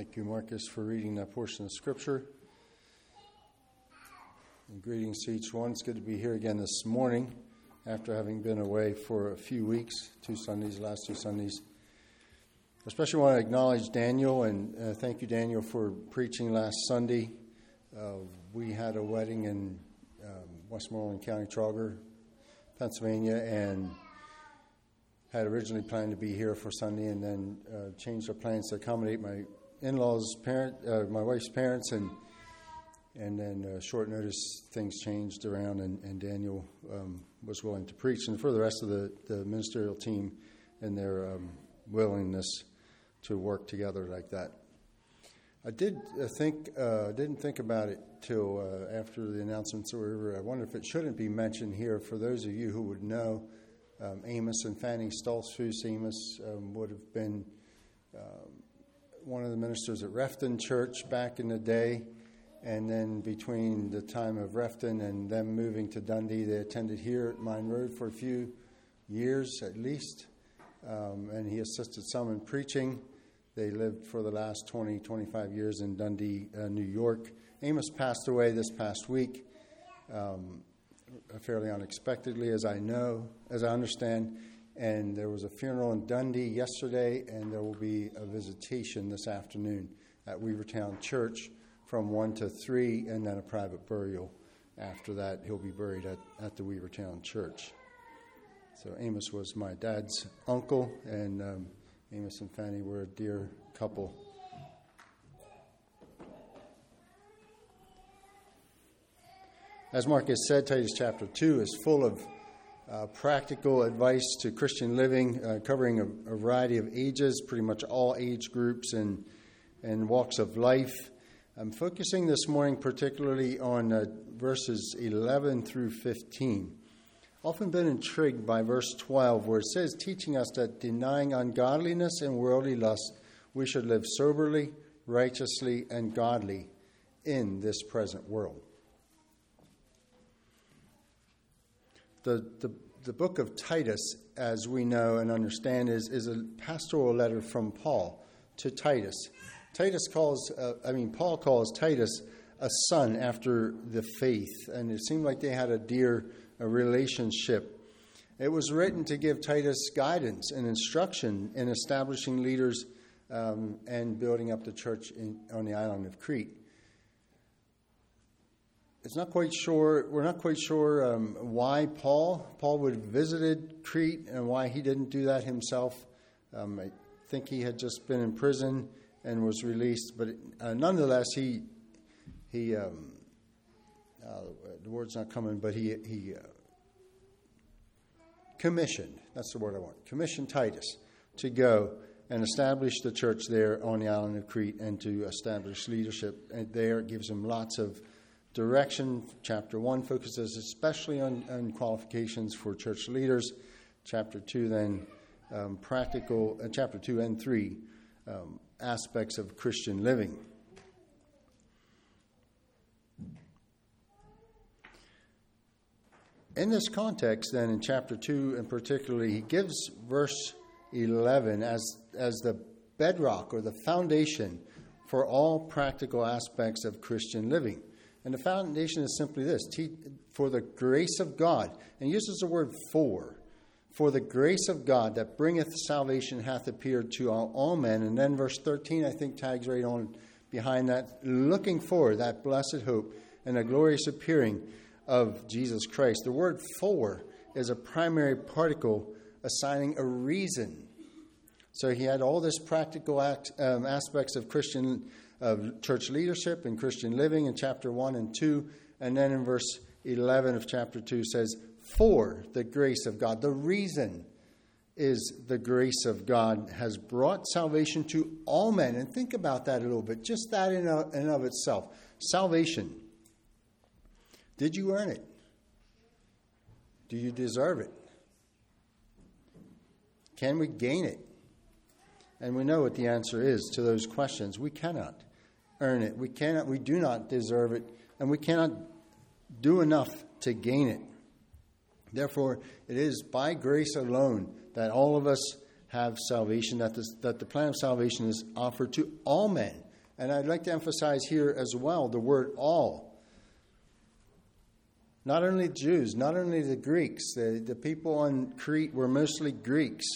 Thank you, Marcus, for reading that portion of Scripture. And greetings to each one. It's good to be here again this morning after having been away for a few weeks, two Sundays, last two Sundays. Especially want to acknowledge Daniel and uh, thank you, Daniel, for preaching last Sunday. Uh, we had a wedding in um, Westmoreland County, Trauger, Pennsylvania, and had originally planned to be here for Sunday and then uh, changed our plans to accommodate my in-laws' parent, uh, my wife's parents, and and then uh, short notice things changed around, and, and Daniel um, was willing to preach, and for the rest of the, the ministerial team and their um, willingness to work together like that. I did uh, think uh, didn't think about it till uh, after the announcements were over. I wonder if it shouldn't be mentioned here for those of you who would know. Um, Amos and Fanny Stoltzfus. Amos um, would have been um, one of the ministers at Refton Church back in the day. And then between the time of Refton and them moving to Dundee, they attended here at Mine Road for a few years at least. Um, and he assisted some in preaching. They lived for the last 20, 25 years in Dundee, uh, New York. Amos passed away this past week. Um, fairly unexpectedly, as I know, as I understand. And there was a funeral in Dundee yesterday, and there will be a visitation this afternoon at Weavertown Church from 1 to 3, and then a private burial after that. He'll be buried at, at the Weavertown Church. So Amos was my dad's uncle, and um, Amos and Fanny were a dear couple. As Marcus said, Titus chapter 2 is full of uh, practical advice to Christian living, uh, covering a, a, variety of ages, pretty much all age groups and, and walks of life. I'm focusing this morning particularly on uh, verses 11 through 15. Often been intrigued by verse 12, where it says, teaching us that denying ungodliness and worldly lust, we should live soberly, righteously, and godly in this present world. The, the, the book of Titus, as we know and understand, is, is a pastoral letter from Paul to Titus. Titus calls, uh, I mean, Paul calls Titus a son after the faith, and it seemed like they had a dear a relationship. It was written to give Titus guidance and instruction in establishing leaders um, and building up the church in, on the island of Crete it's not quite sure. We're not quite sure um, why Paul Paul would have visited Crete and why he didn't do that himself. Um, I think he had just been in prison and was released, but uh, nonetheless, he he um, uh, the word's not coming, but he he uh, commissioned. That's the word I want. Commissioned Titus to go and establish the church there on the island of Crete and to establish leadership and there. It gives him lots of direction. Chapter 1 focuses especially on, on qualifications for church leaders. Chapter 2, then, um, practical, uh, chapter 2 and 3, um, aspects of Christian living. In this context, then, in chapter 2 and particularly, he gives verse 11 as, as the bedrock or the foundation for all practical aspects of Christian living. And the foundation is simply this for the grace of God, and uses the word for. For the grace of God that bringeth salvation hath appeared to all, all men. And then verse 13, I think, tags right on behind that, looking for that blessed hope and a glorious appearing of Jesus Christ. The word for is a primary particle assigning a reason. So he had all this practical act, um, aspects of Christian of church leadership and Christian living in chapter 1 and 2. And then in verse 11 of chapter 2 says, For the grace of God. The reason is the grace of God has brought salvation to all men. And think about that a little bit, just that in and of itself. Salvation. Did you earn it? Do you deserve it? Can we gain it? And we know what the answer is to those questions. We cannot earn it. We cannot we do not deserve it, and we cannot do enough to gain it. Therefore, it is by grace alone that all of us have salvation, that, this, that the plan of salvation is offered to all men, And I'd like to emphasize here as well the word all. Not only Jews, not only the Greeks, the, the people on Crete were mostly Greeks.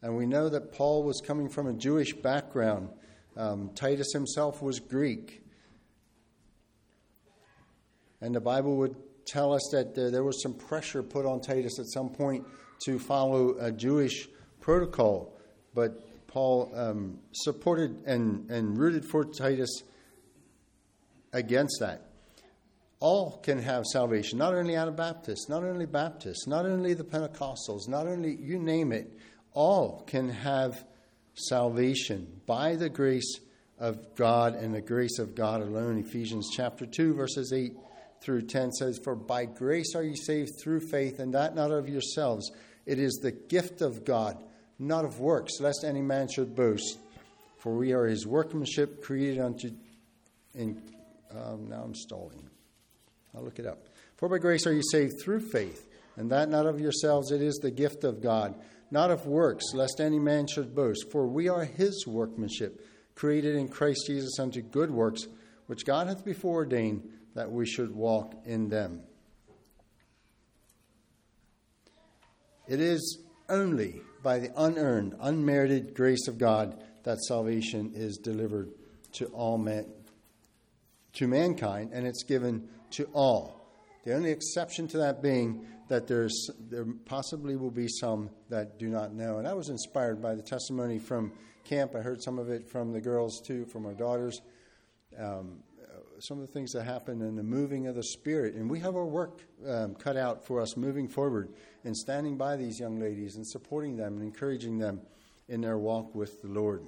And we know that Paul was coming from a Jewish background. Um, Titus himself was Greek. And the Bible would tell us that there was some pressure put on Titus at some point to follow a Jewish protocol. But Paul um, supported and, and rooted for Titus against that. All can have salvation, not only Anabaptists, not only Baptists, not only the Pentecostals, not only you name it, all can have salvation by the grace of God and the grace of God alone. Ephesians chapter 2, verses 8 through 10 says, For by grace are you saved through faith, and that not of yourselves. It is the gift of God, not of works, lest any man should boast. For we are his workmanship created unto. In, um, now I'm stalling. I'll look it up. For by grace are you saved through faith, and that not of yourselves. It is the gift of God not of works, lest any man should boast. For we are his workmanship, created in Christ Jesus unto good works, which God hath before ordained that we should walk in them. It is only by the unearned, unmerited grace of God that salvation is delivered to all men, to mankind, and it's given to all. The only exception to that being that there's there possibly will be some that do not know. And I was inspired by the testimony from camp. I heard some of it from the girls too, from our daughters. Um, some of the things that happen in the moving of the Spirit. And we have our work um, cut out for us moving forward and standing by these young ladies and supporting them and encouraging them in their walk with the Lord.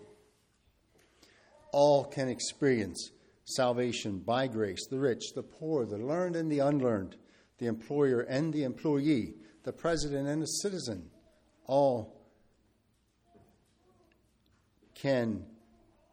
All can experience salvation by grace the rich, the poor, the learned, and the unlearned the employer and the employee, the president and the citizen, all can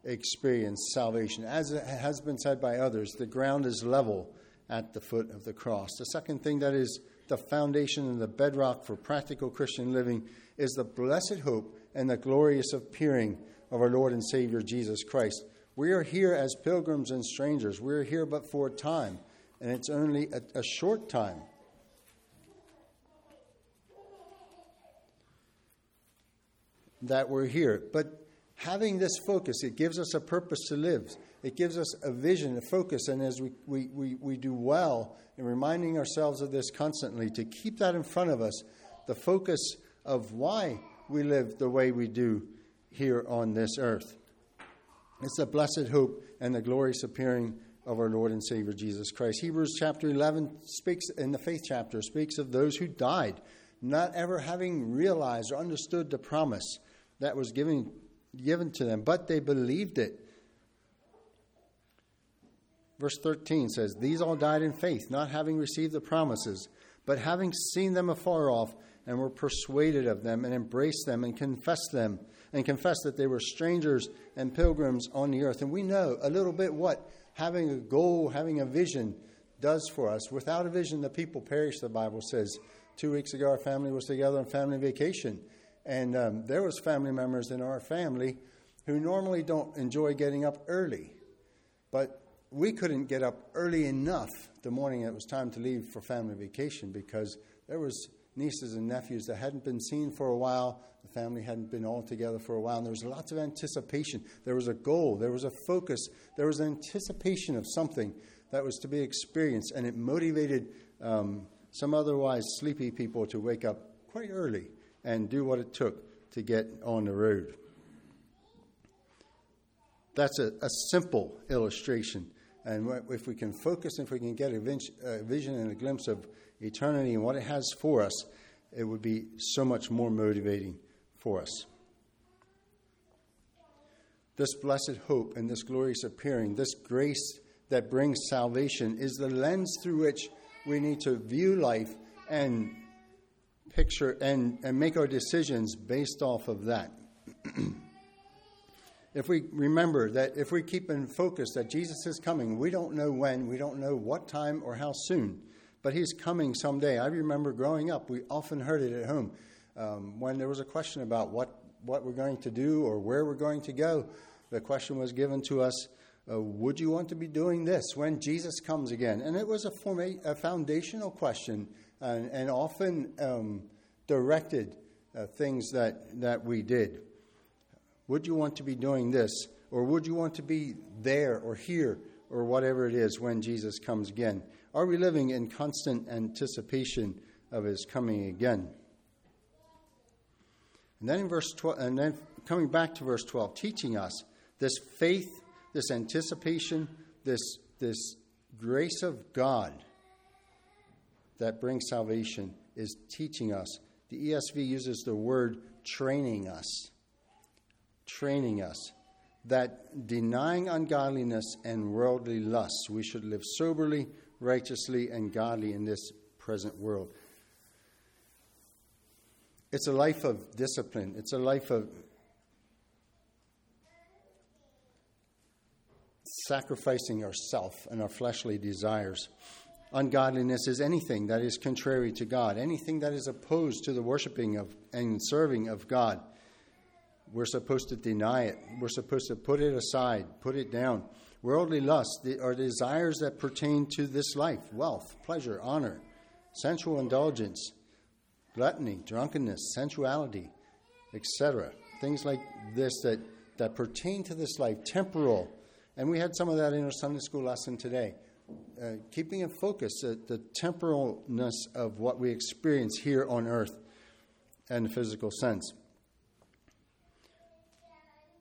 experience salvation. As it has been said by others, the ground is level at the foot of the cross. The second thing that is the foundation and the bedrock for practical Christian living is the blessed hope and the glorious appearing of our Lord and Savior Jesus Christ. We are here as pilgrims and strangers. We are here but for a time and it's only a, a short time. That we're here. But having this focus, it gives us a purpose to live. It gives us a vision, a focus, and as we, we, we, we do well in reminding ourselves of this constantly, to keep that in front of us, the focus of why we live the way we do here on this earth. It's the blessed hope and the glorious appearing of our Lord and Savior Jesus Christ. Hebrews chapter 11 speaks, in the faith chapter, speaks of those who died, not ever having realized or understood the promise that was given, given to them, but they believed it. Verse 13 says, These all died in faith, not having received the promises, but having seen them afar off, and were persuaded of them, and embraced them, and confessed them, and confessed that they were strangers and pilgrims on the earth. And we know a little bit what having a goal, having a vision does for us. Without a vision, the people perish, the Bible says. Two weeks ago, our family was together on family vacation. And um, there was family members in our family who normally don't enjoy getting up early. But we couldn't get up early enough the morning it was time to leave for family vacation because there was nieces and nephews that hadn't been seen for a while. The family hadn't been all together for a while. And there was lots of anticipation. There was a goal. There was a focus. There was anticipation of something that was to be experienced. And it motivated um, some otherwise sleepy people to wake up quite early and do what it took to get on the road. That's a, a simple illustration. And if we can focus, if we can get a vision and a glimpse of eternity and what it has for us, it would be so much more motivating for us. This blessed hope and this glorious appearing, this grace that brings salvation, is the lens through which we need to view life and picture and, and make our decisions based off of that. if we remember that if we keep in focus that Jesus is coming, we don't know when, we don't know what time or how soon but he's coming someday. I remember growing up, we often heard it at home. Um, when there was a question about what, what we're going to do or where we're going to go, the question was given to us uh, would you want to be doing this when Jesus comes again? And it was a, forma- a foundational question and, and often um, directed uh, things that, that we did. Would you want to be doing this? Or would you want to be there or here or whatever it is when Jesus comes again? Are we living in constant anticipation of his coming again? And then in verse 12, and then coming back to verse 12, teaching us this faith, this anticipation, this, this grace of God that brings salvation is teaching us. The ESV uses the word training us. Training us. That denying ungodliness and worldly lusts, we should live soberly, righteously, and godly in this present world. It's a life of discipline. It's a life of sacrificing ourself and our fleshly desires. Ungodliness is anything that is contrary to God, anything that is opposed to the worshiping of and serving of God. We're supposed to deny it. We're supposed to put it aside, put it down. Worldly lust are desires that pertain to this life wealth, pleasure, honor, sensual indulgence, gluttony, drunkenness, sensuality, etc. Things like this that, that pertain to this life, temporal. And we had some of that in our Sunday school lesson today. Uh, keeping in focus uh, the temporalness of what we experience here on earth in the physical sense.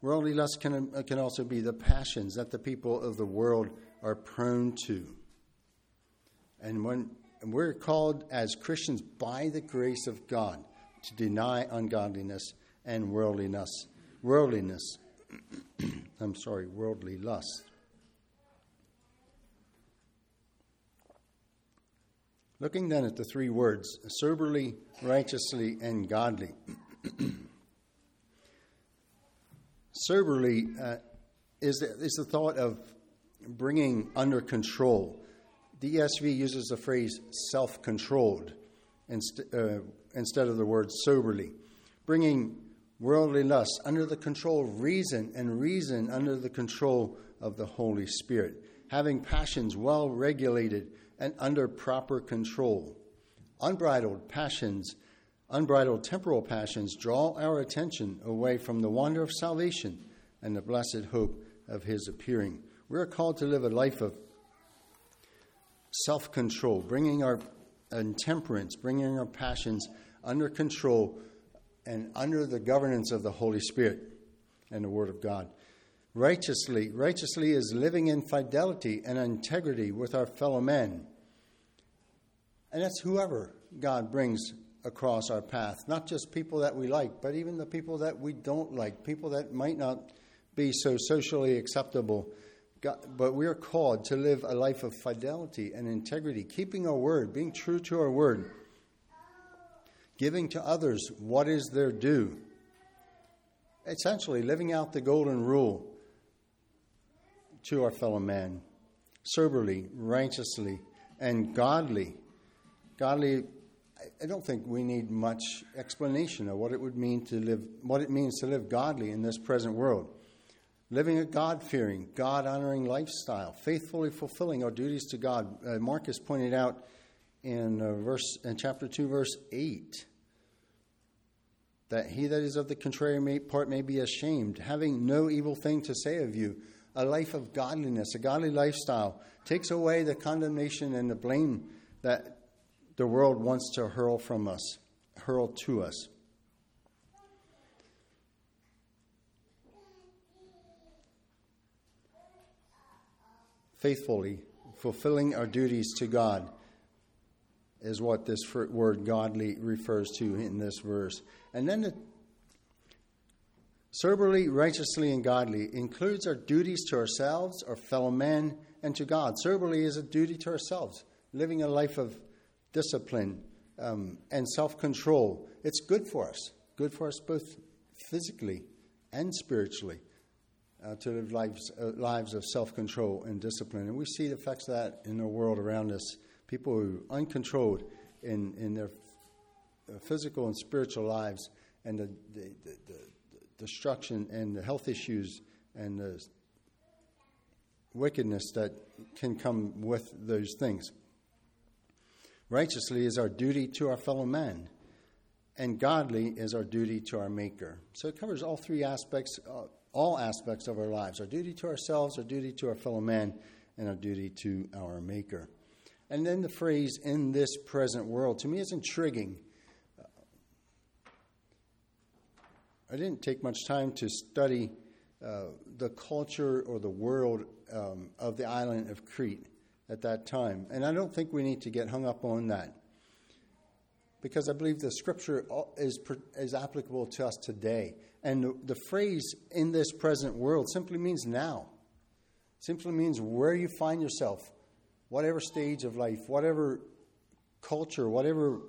Worldly lust can, uh, can also be the passions that the people of the world are prone to. And when and we're called as Christians by the grace of God to deny ungodliness and worldliness. Worldliness. I'm sorry, worldly lust. Looking then at the three words soberly, righteously, and godly. soberly uh, is, the, is the thought of bringing under control the ESV uses the phrase self controlled inst- uh, instead of the word soberly, bringing worldly lust under the control of reason and reason under the control of the Holy Spirit, having passions well regulated and under proper control. Unbridled passions, unbridled temporal passions draw our attention away from the wonder of salvation and the blessed hope of his appearing. We are called to live a life of self control, bringing our intemperance, bringing our passions under control and under the governance of the Holy Spirit and the Word of God. Righteously, righteously is living in fidelity and integrity with our fellow men. And that's whoever God brings across our path, not just people that we like, but even the people that we don't like, people that might not be so socially acceptable God, but we are called to live a life of fidelity and integrity, keeping our word, being true to our word, giving to others what is their due. Essentially, living out the golden rule to our fellow man, soberly, righteously, and godly. Godly, I don't think we need much explanation of what it would mean to live, what it means to live godly in this present world living a God fearing, God honoring lifestyle, faithfully fulfilling our duties to God. Uh, Marcus pointed out in uh, verse in chapter 2 verse 8 that he that is of the contrary part may be ashamed having no evil thing to say of you a life of godliness a godly lifestyle takes away the condemnation and the blame that the world wants to hurl from us hurl to us faithfully fulfilling our duties to God is what this word godly refers to in this verse. And then the soberly, righteously, and godly includes our duties to ourselves, our fellow men, and to God. Soberly is a duty to ourselves, living a life of discipline um, and self control. It's good for us, good for us both physically and spiritually uh, to live lives, uh, lives of self control and discipline. And we see the effects of that in the world around us. People who are uncontrolled in, in their uh, physical and spiritual lives, and the, the, the, the, destruction and the health issues and the wickedness that can come with those things. Righteously is our duty to our fellow man, and godly is our duty to our Maker. So it covers all three aspects, uh, all aspects of our lives our duty to ourselves, our duty to our fellow man, and our duty to our Maker. And then the phrase, in this present world, to me is intriguing. I didn't take much time to study uh, the culture or the world um, of the island of Crete at that time. And I don't think we need to get hung up on that because I believe the scripture is, is applicable to us today. And the, phrase in this present world simply means now, simply means where you find yourself, whatever stage of life, whatever culture, whatever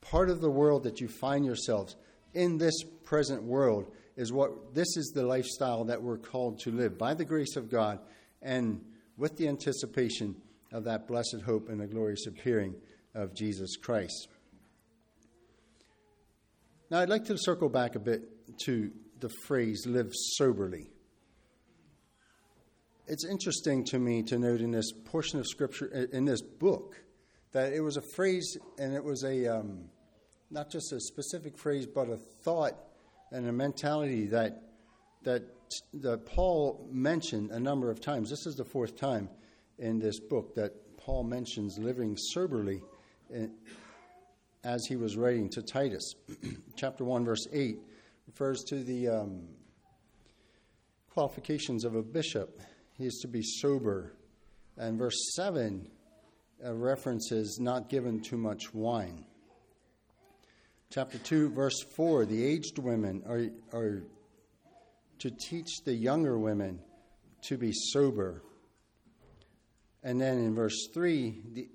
part of the world that you find yourselves in this present world is what this is the lifestyle that we're called to live by the grace of God and with the anticipation of that blessed hope and the glorious appearing of Jesus Christ. Now, I'd like to circle back a bit to the phrase live soberly. It's interesting to me to note in this portion of Scripture, in this book, that it was a phrase and it was a, um, not just a specific phrase, but a thought and a mentality that, that, that Paul mentioned a number of times. This is the fourth time in this book that Paul mentions living soberly in, as he was writing to Titus. Chapter 1, verse 8 refers to the um, qualifications of a bishop. He is to be sober. And verse 7 uh, references not given too much wine. Chapter 2, verse 4 the aged women are, are to teach the younger women to be sober. And then in verse 3, the,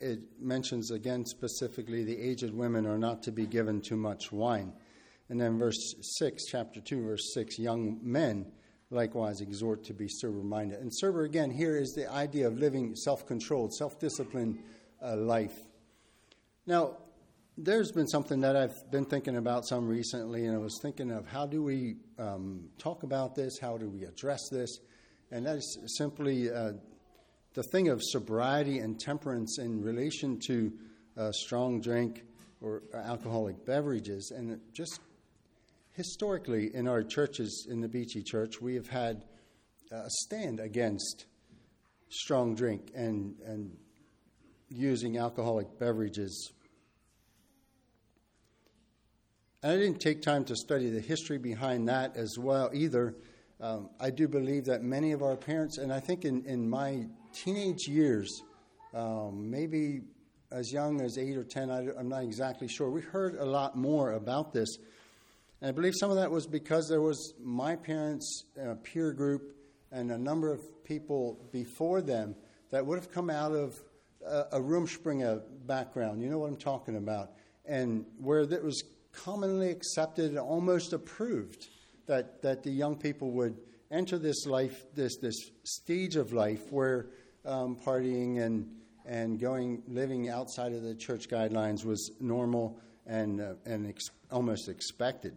it mentions again specifically the aged women are not to be given too much wine. And then verse 6, chapter 2, verse 6, young men likewise exhort to be sober minded. And sober again here is the idea of living self controlled, self disciplined uh, life. Now, there's been something that I've been thinking about some recently, and I was thinking of how do we um, talk about this? How do we address this? And that is simply uh, the thing of sobriety and temperance in relation to uh, strong drink or alcoholic beverages. And just historically, in our churches, in the Beachy Church, we have had a stand against strong drink and, and using alcoholic beverages And I didn't take time to study the history behind that as well either. Um, I do believe that many of our parents, and I think in, in my teenage years, um, maybe as young as eight or ten, I, am not exactly sure, we heard a lot more about this. And I believe some of that was because there was my parents' uh, peer group and a number of people before them that would have come out of a, Rumspringa background. You know what I'm talking about. And where it was commonly accepted and almost approved that, that the young people would enter this life, this, this stage of life where um, partying and, and going, living outside of the church guidelines was normal and, uh, and ex- almost expected.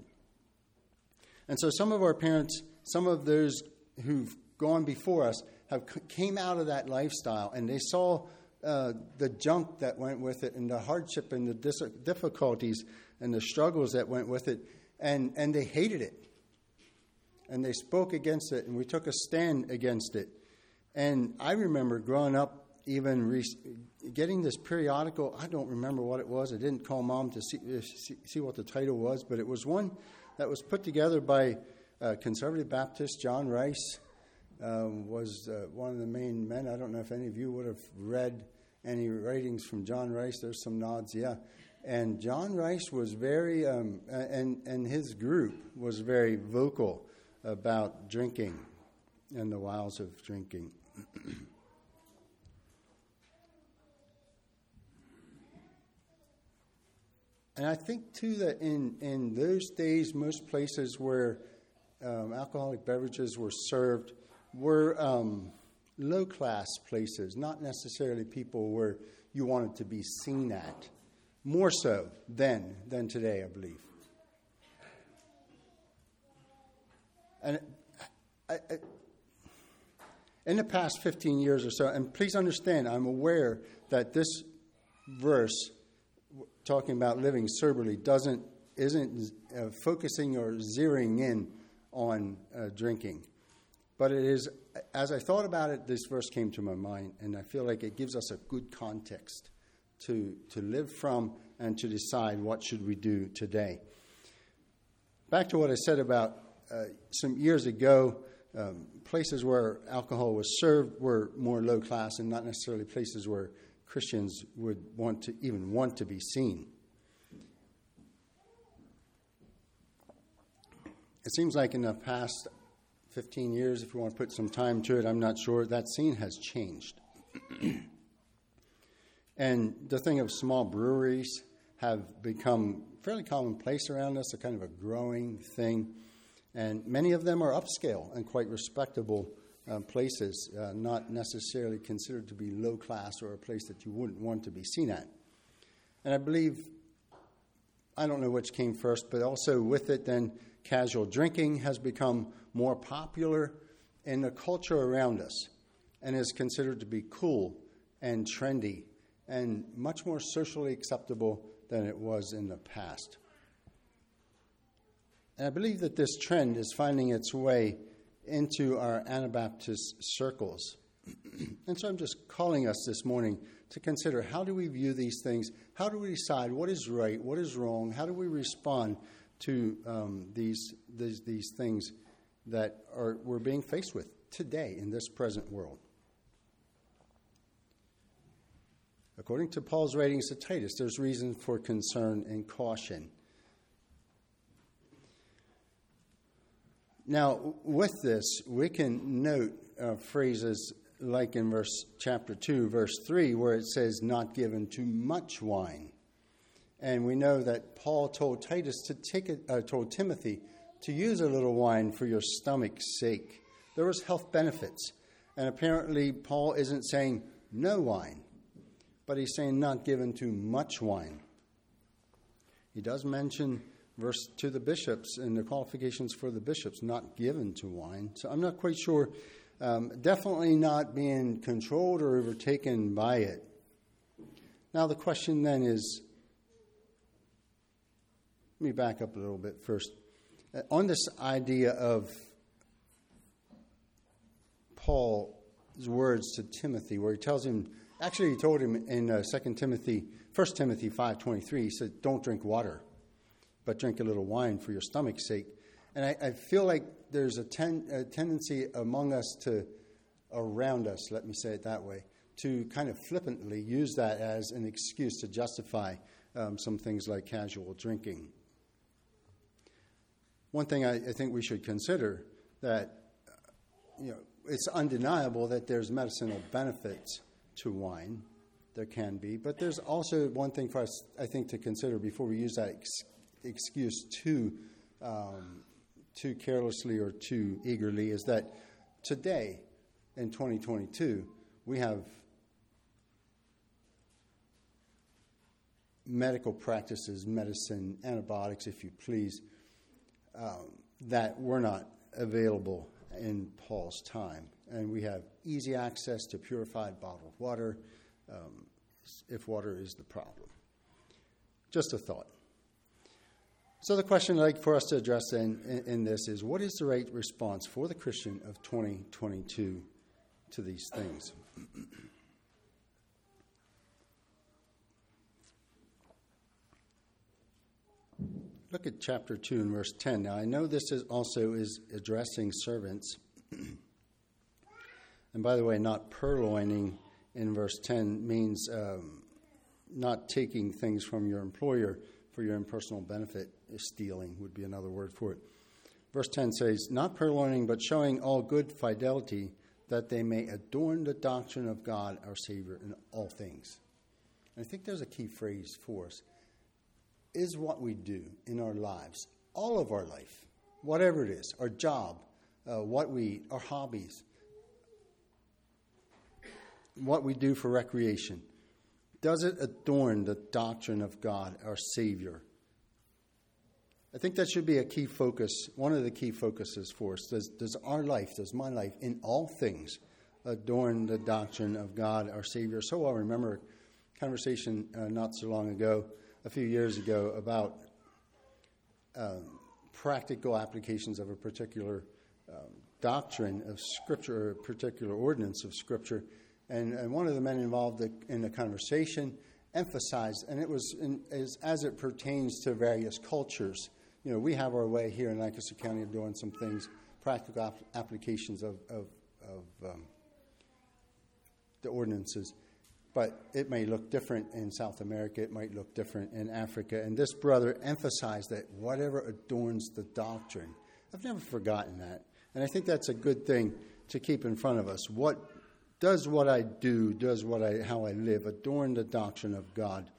And so some of our parents, some of those who've gone before us, have came out of that lifestyle and they saw uh, the junk that went with it and the hardship and the dis- difficulties and the struggles that went with it, and, and they hated it. And they spoke against it, and we took a stand against it. And I remember growing up, even re- getting this periodical. I don't remember what it was. I didn't call mom to see, uh, see, see what the title was, but it was one that was put together by uh, conservative Baptist John Rice. Um, was uh, one of the main men. I don't know if any of you would have read any writings from John Rice. There's some nods, yeah. And John Rice was very, um, and, and his group was very vocal about drinking and the wiles of drinking. and I think, too, that in, in those days, most places where um, alcoholic beverages were served were um, low class places, not necessarily people where you wanted to be seen at more so then than today, I believe. And I, I, in the past 15 years or so, and please understand, I'm aware that this verse talking about living soberly doesn't isn't uh, focusing or zeroing in on uh, drinking. But it is, as I thought about it, this verse came to my mind, and I feel like it gives us a good context to, to live from and to decide what should we do today. Back to what I said about uh, some years ago, um, places where alcohol was served were more low class and not necessarily places where Christians would want to even want to be seen. It seems like in the past 15 years, if you want to put some time to it, I'm not sure, that scene has changed. and the thing of small breweries have become fairly commonplace around us, a kind of a growing thing. And many of them are upscale and quite respectable uh, places, uh, not necessarily considered to be low class or a place that you wouldn't want to be seen at. And I believe, I don't know which came first, but also with it, then casual drinking has become more popular in the culture around us and is considered to be cool and trendy and much more socially acceptable than it was in the past. And I believe that this trend is finding its way into our Anabaptist circles. and so I'm just calling us this morning to consider how do we view these things? How do we decide what is right, what is wrong? How do we respond to um, these, these, these things that are, we're being faced with today in this present world? According to Paul's writings to Titus, there's reason for concern and caution. Now, with this, we can note uh, phrases like in verse chapter 2, verse 3, where it says, not given to much wine. And we know that Paul told Titus to take uh, told Timothy to use a little wine for your stomach's sake. There was health benefits. And apparently, Paul isn't saying no wine, but he's saying not given to much wine. He does mention verse to the bishops and the qualifications for the bishops not given to wine. So I'm not quite sure. Um, definitely not being controlled or overtaken by it. Now the question then is. Let me back up a little bit first. Uh, on this idea of Paul's words to Timothy, where he tells him, actually, he told him in uh, 2 Timothy, 1 Timothy 5.23, he said, don't drink water but drink a little wine for your stomach's sake. And I, I feel like there's a, ten, a tendency among us to, around us, let me say it that way, to kind of flippantly use that as an excuse to justify um, some things like casual drinking. One thing I, I think we should consider that you know it's undeniable that there's medicinal benefits to wine. There can be, but there's also one thing for us, I think, to consider before we use that ex- excuse too, um, too carelessly or too eagerly is that today, in 2022, we have medical practices, medicine, antibiotics, if you please, um, that were not available in Paul's time. And we have easy access to purified bottled water um, if water is the problem. Just a thought. So, the question I'd like for us to address in, in, this is what is the right response for the Christian of 2022 to these things? Look at chapter 2 and verse 10. Now, I know this is also is addressing servants. and by the way, not purloining in verse 10 means um, not taking things from your employer for your own personal benefit stealing would be another word for it. Verse 10 says, Not purloining, but showing all good fidelity, that they may adorn the doctrine of God our Savior in all things. And I think there's a key phrase for us is what we do in our lives, all of our life, whatever it is, our job, uh, what we, eat, our hobbies, what we do for recreation, does it adorn the doctrine of God, our Savior? I think that should be a key focus, one of the key focuses for us. Does, does our life, does my life, in all things, adorn the doctrine of God our Savior. So I remember a conversation uh, not so long ago, a few years ago, about um, practical applications of a particular um, doctrine of Scripture, or a particular ordinance of Scripture. And, and one of the men involved in the conversation emphasized, and it was in, as, as it pertains to various cultures. You know, we have our way here in Lancaster County of doing some things, practical ap- applications of, of, of um, the ordinances. But it may look different in South America, it might look different in Africa. And this brother emphasized that whatever adorns the doctrine, I've never forgotten that. And I think that's a good thing to keep in front of us. What does what I do, does what I, how I live, adorn the doctrine of God,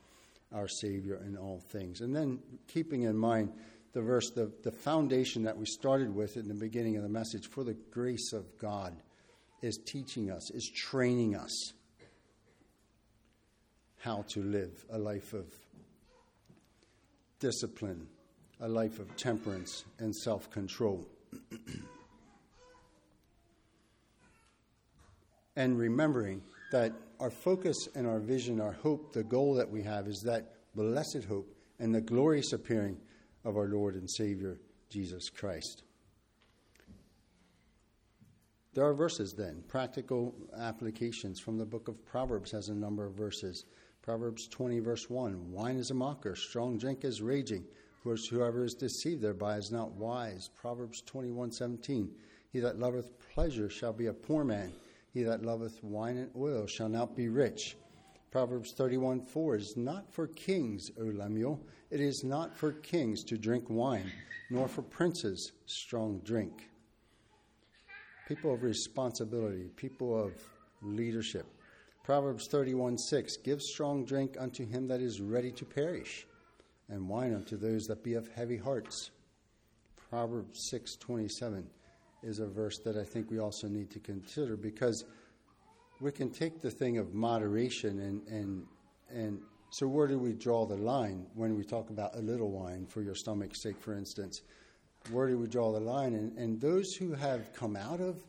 our Savior, in all things. And then keeping in mind the verse, the, the foundation that we started with in the beginning of the message, for the grace of God is teaching us, is training us how to live a life of discipline, a life of temperance and self control. and remembering that our focus and our vision, our hope, the goal that we have is that blessed hope and the glorious appearing of our Lord and Savior, Jesus Christ. There are verses then, practical applications from the book of Proverbs has a number of verses. Proverbs 20, verse 1 Wine is a mocker, strong drink is raging. Whoever is deceived thereby is not wise. Proverbs 21, 17 He that loveth pleasure shall be a poor man. He that loveth wine and oil shall not be rich. Proverbs 31 4 is not for kings, O Lemuel. It is not for kings to drink wine, nor for princes strong drink. People of responsibility, people of leadership. Proverbs 31 6 Give strong drink unto him that is ready to perish, and wine unto those that be of heavy hearts. Proverbs 6 27 is a verse that I think we also need to consider because we can take the thing of moderation and, and, and so where do we draw the line when we talk about a little wine for your stomach's sake, for instance? Where do we draw the line? And, and those who have come out of,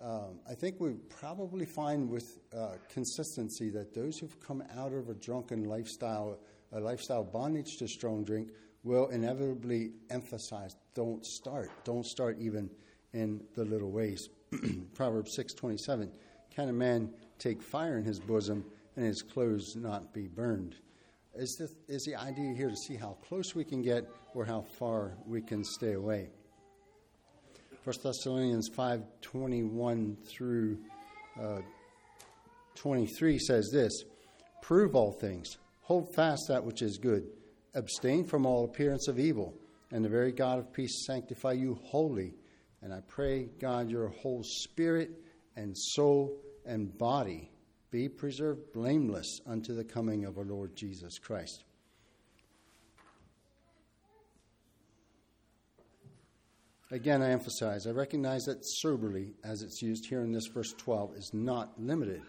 um, I think we probably find with uh, consistency that those who've come out of a drunken lifestyle, a lifestyle bondage to strong drink, will inevitably emphasize don't start. Don't start even in the little ways. Proverbs 6:27 Can a man take fire in his bosom and his clothes not be burned? Is the, is the idea here to see how close we can get or how far we can stay away? 1 Thessalonians 5:21 through uh, 23 says this: Prove all things, hold fast that which is good, abstain from all appearance of evil, and the very God of peace sanctify you wholly and I pray, God, your whole spirit and soul and body be preserved blameless unto the coming of our Lord Jesus Christ. Again, I emphasize, I recognize that soberly, as it's used here in this verse 12, is not limited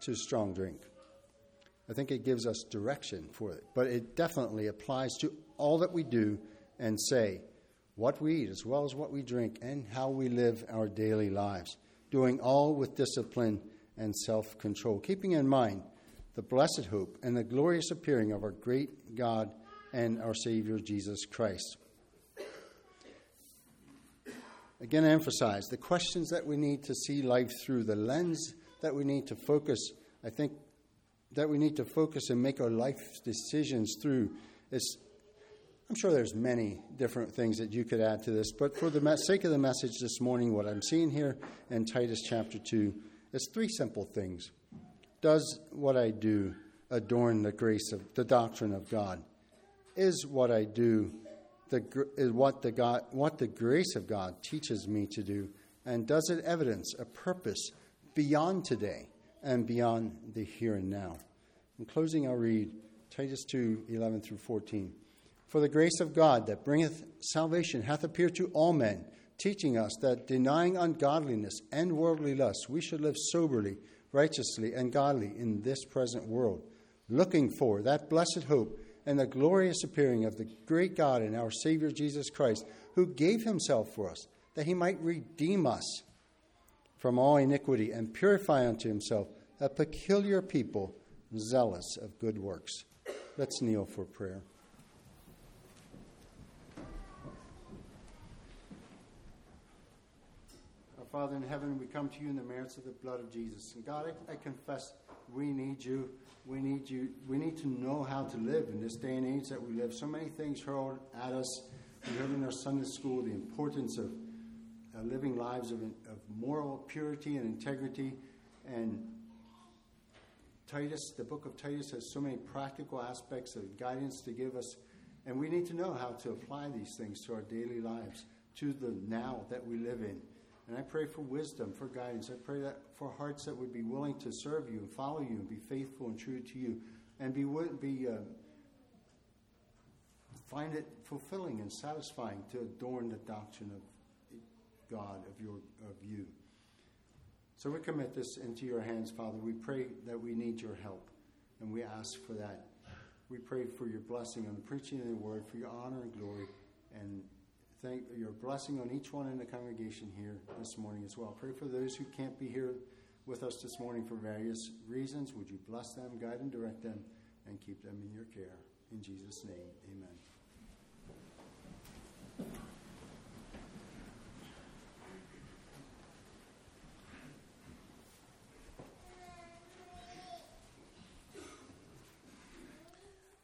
to strong drink. I think it gives us direction for it, but it definitely applies to all that we do and say what we eat as well as what we drink, and how we live our daily lives, doing all with discipline and self control, keeping in mind the blessed hope and the glorious appearing of our great God and our Savior Jesus Christ. Again, I emphasize the questions that we need to see life through, the lens that we need to focus, I think that we need to focus and make our life decisions through is I'm sure there's many different things that you could add to this, but for the sake of the message this morning, what I'm seeing here in Titus chapter 2 is three simple things. Does what I do adorn the grace of the doctrine of God? Is what I do the, is what, the God, what the grace of God teaches me to do? And does it evidence a purpose beyond today and beyond the here and now? In closing, I'll read Titus 2 11 through 14. For the grace of God that bringeth salvation hath appeared to all men, teaching us that denying ungodliness and worldly lusts, we should live soberly, righteously, and godly in this present world, looking for that blessed hope and the glorious appearing of the great God and our Savior Jesus Christ, who gave himself for us, that he might redeem us from all iniquity and purify unto himself a peculiar people, zealous of good works. Let's kneel for prayer. Father in heaven, we come to you in the merits of the blood of Jesus. And God, I, I confess we need you. We need you. We need to know how to live in this day and age that we live. So many things hurled at us. We heard in our Sunday school the importance of uh, living lives of, of moral purity and integrity. And Titus, the book of Titus, has so many practical aspects of guidance to give us. And we need to know how to apply these things to our daily lives, to the now that we live in. And I pray for wisdom, for guidance. I pray that for hearts that would be willing to serve you and follow you and be faithful and true to you, and be be uh, find it fulfilling and satisfying to adorn the doctrine of God of your of you. So we commit this into your hands, Father. We pray that we need your help, and we ask for that. We pray for your blessing on the preaching of the word, for your honor and glory, and thank your blessing on each one in the congregation here this morning as well. Pray for those who can't be here with us this morning for various reasons. Would you bless them, guide and direct them, and keep them in your care? In Jesus' name, amen.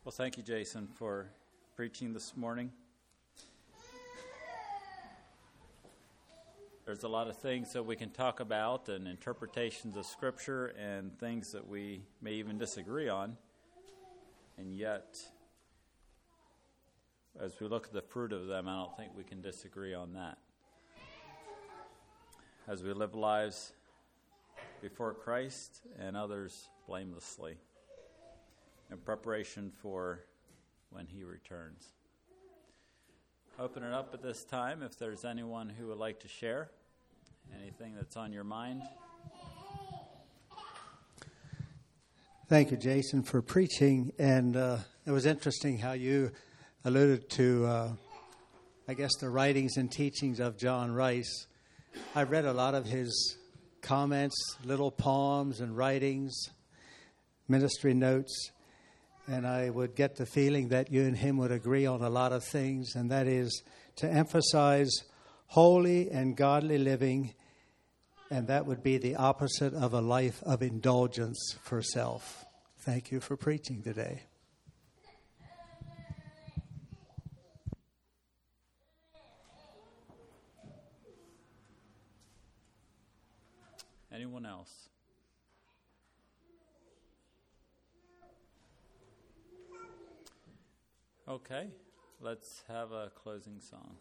Well, thank you, Jason, for preaching this morning. There's a lot of things that we can talk about and interpretations of Scripture and things that we may even disagree on. And yet, as we look at the fruit of them, I don't think we can disagree on that. As we live lives before Christ and others blamelessly in preparation for when He returns. Open it up at this time if there's anyone who would like to share anything that's on your mind. Thank you, Jason, for preaching. And uh, it was interesting how you alluded to, uh, I guess, the writings and teachings of John Rice. I read a lot of his comments, little poems and writings, ministry notes, and I would get the feeling that you and him would agree on a lot of things, and that is to emphasize holy and godly living, and that would be the opposite of a life of indulgence for self. Thank you for preaching today. Anyone else? Okay, let's have a closing song.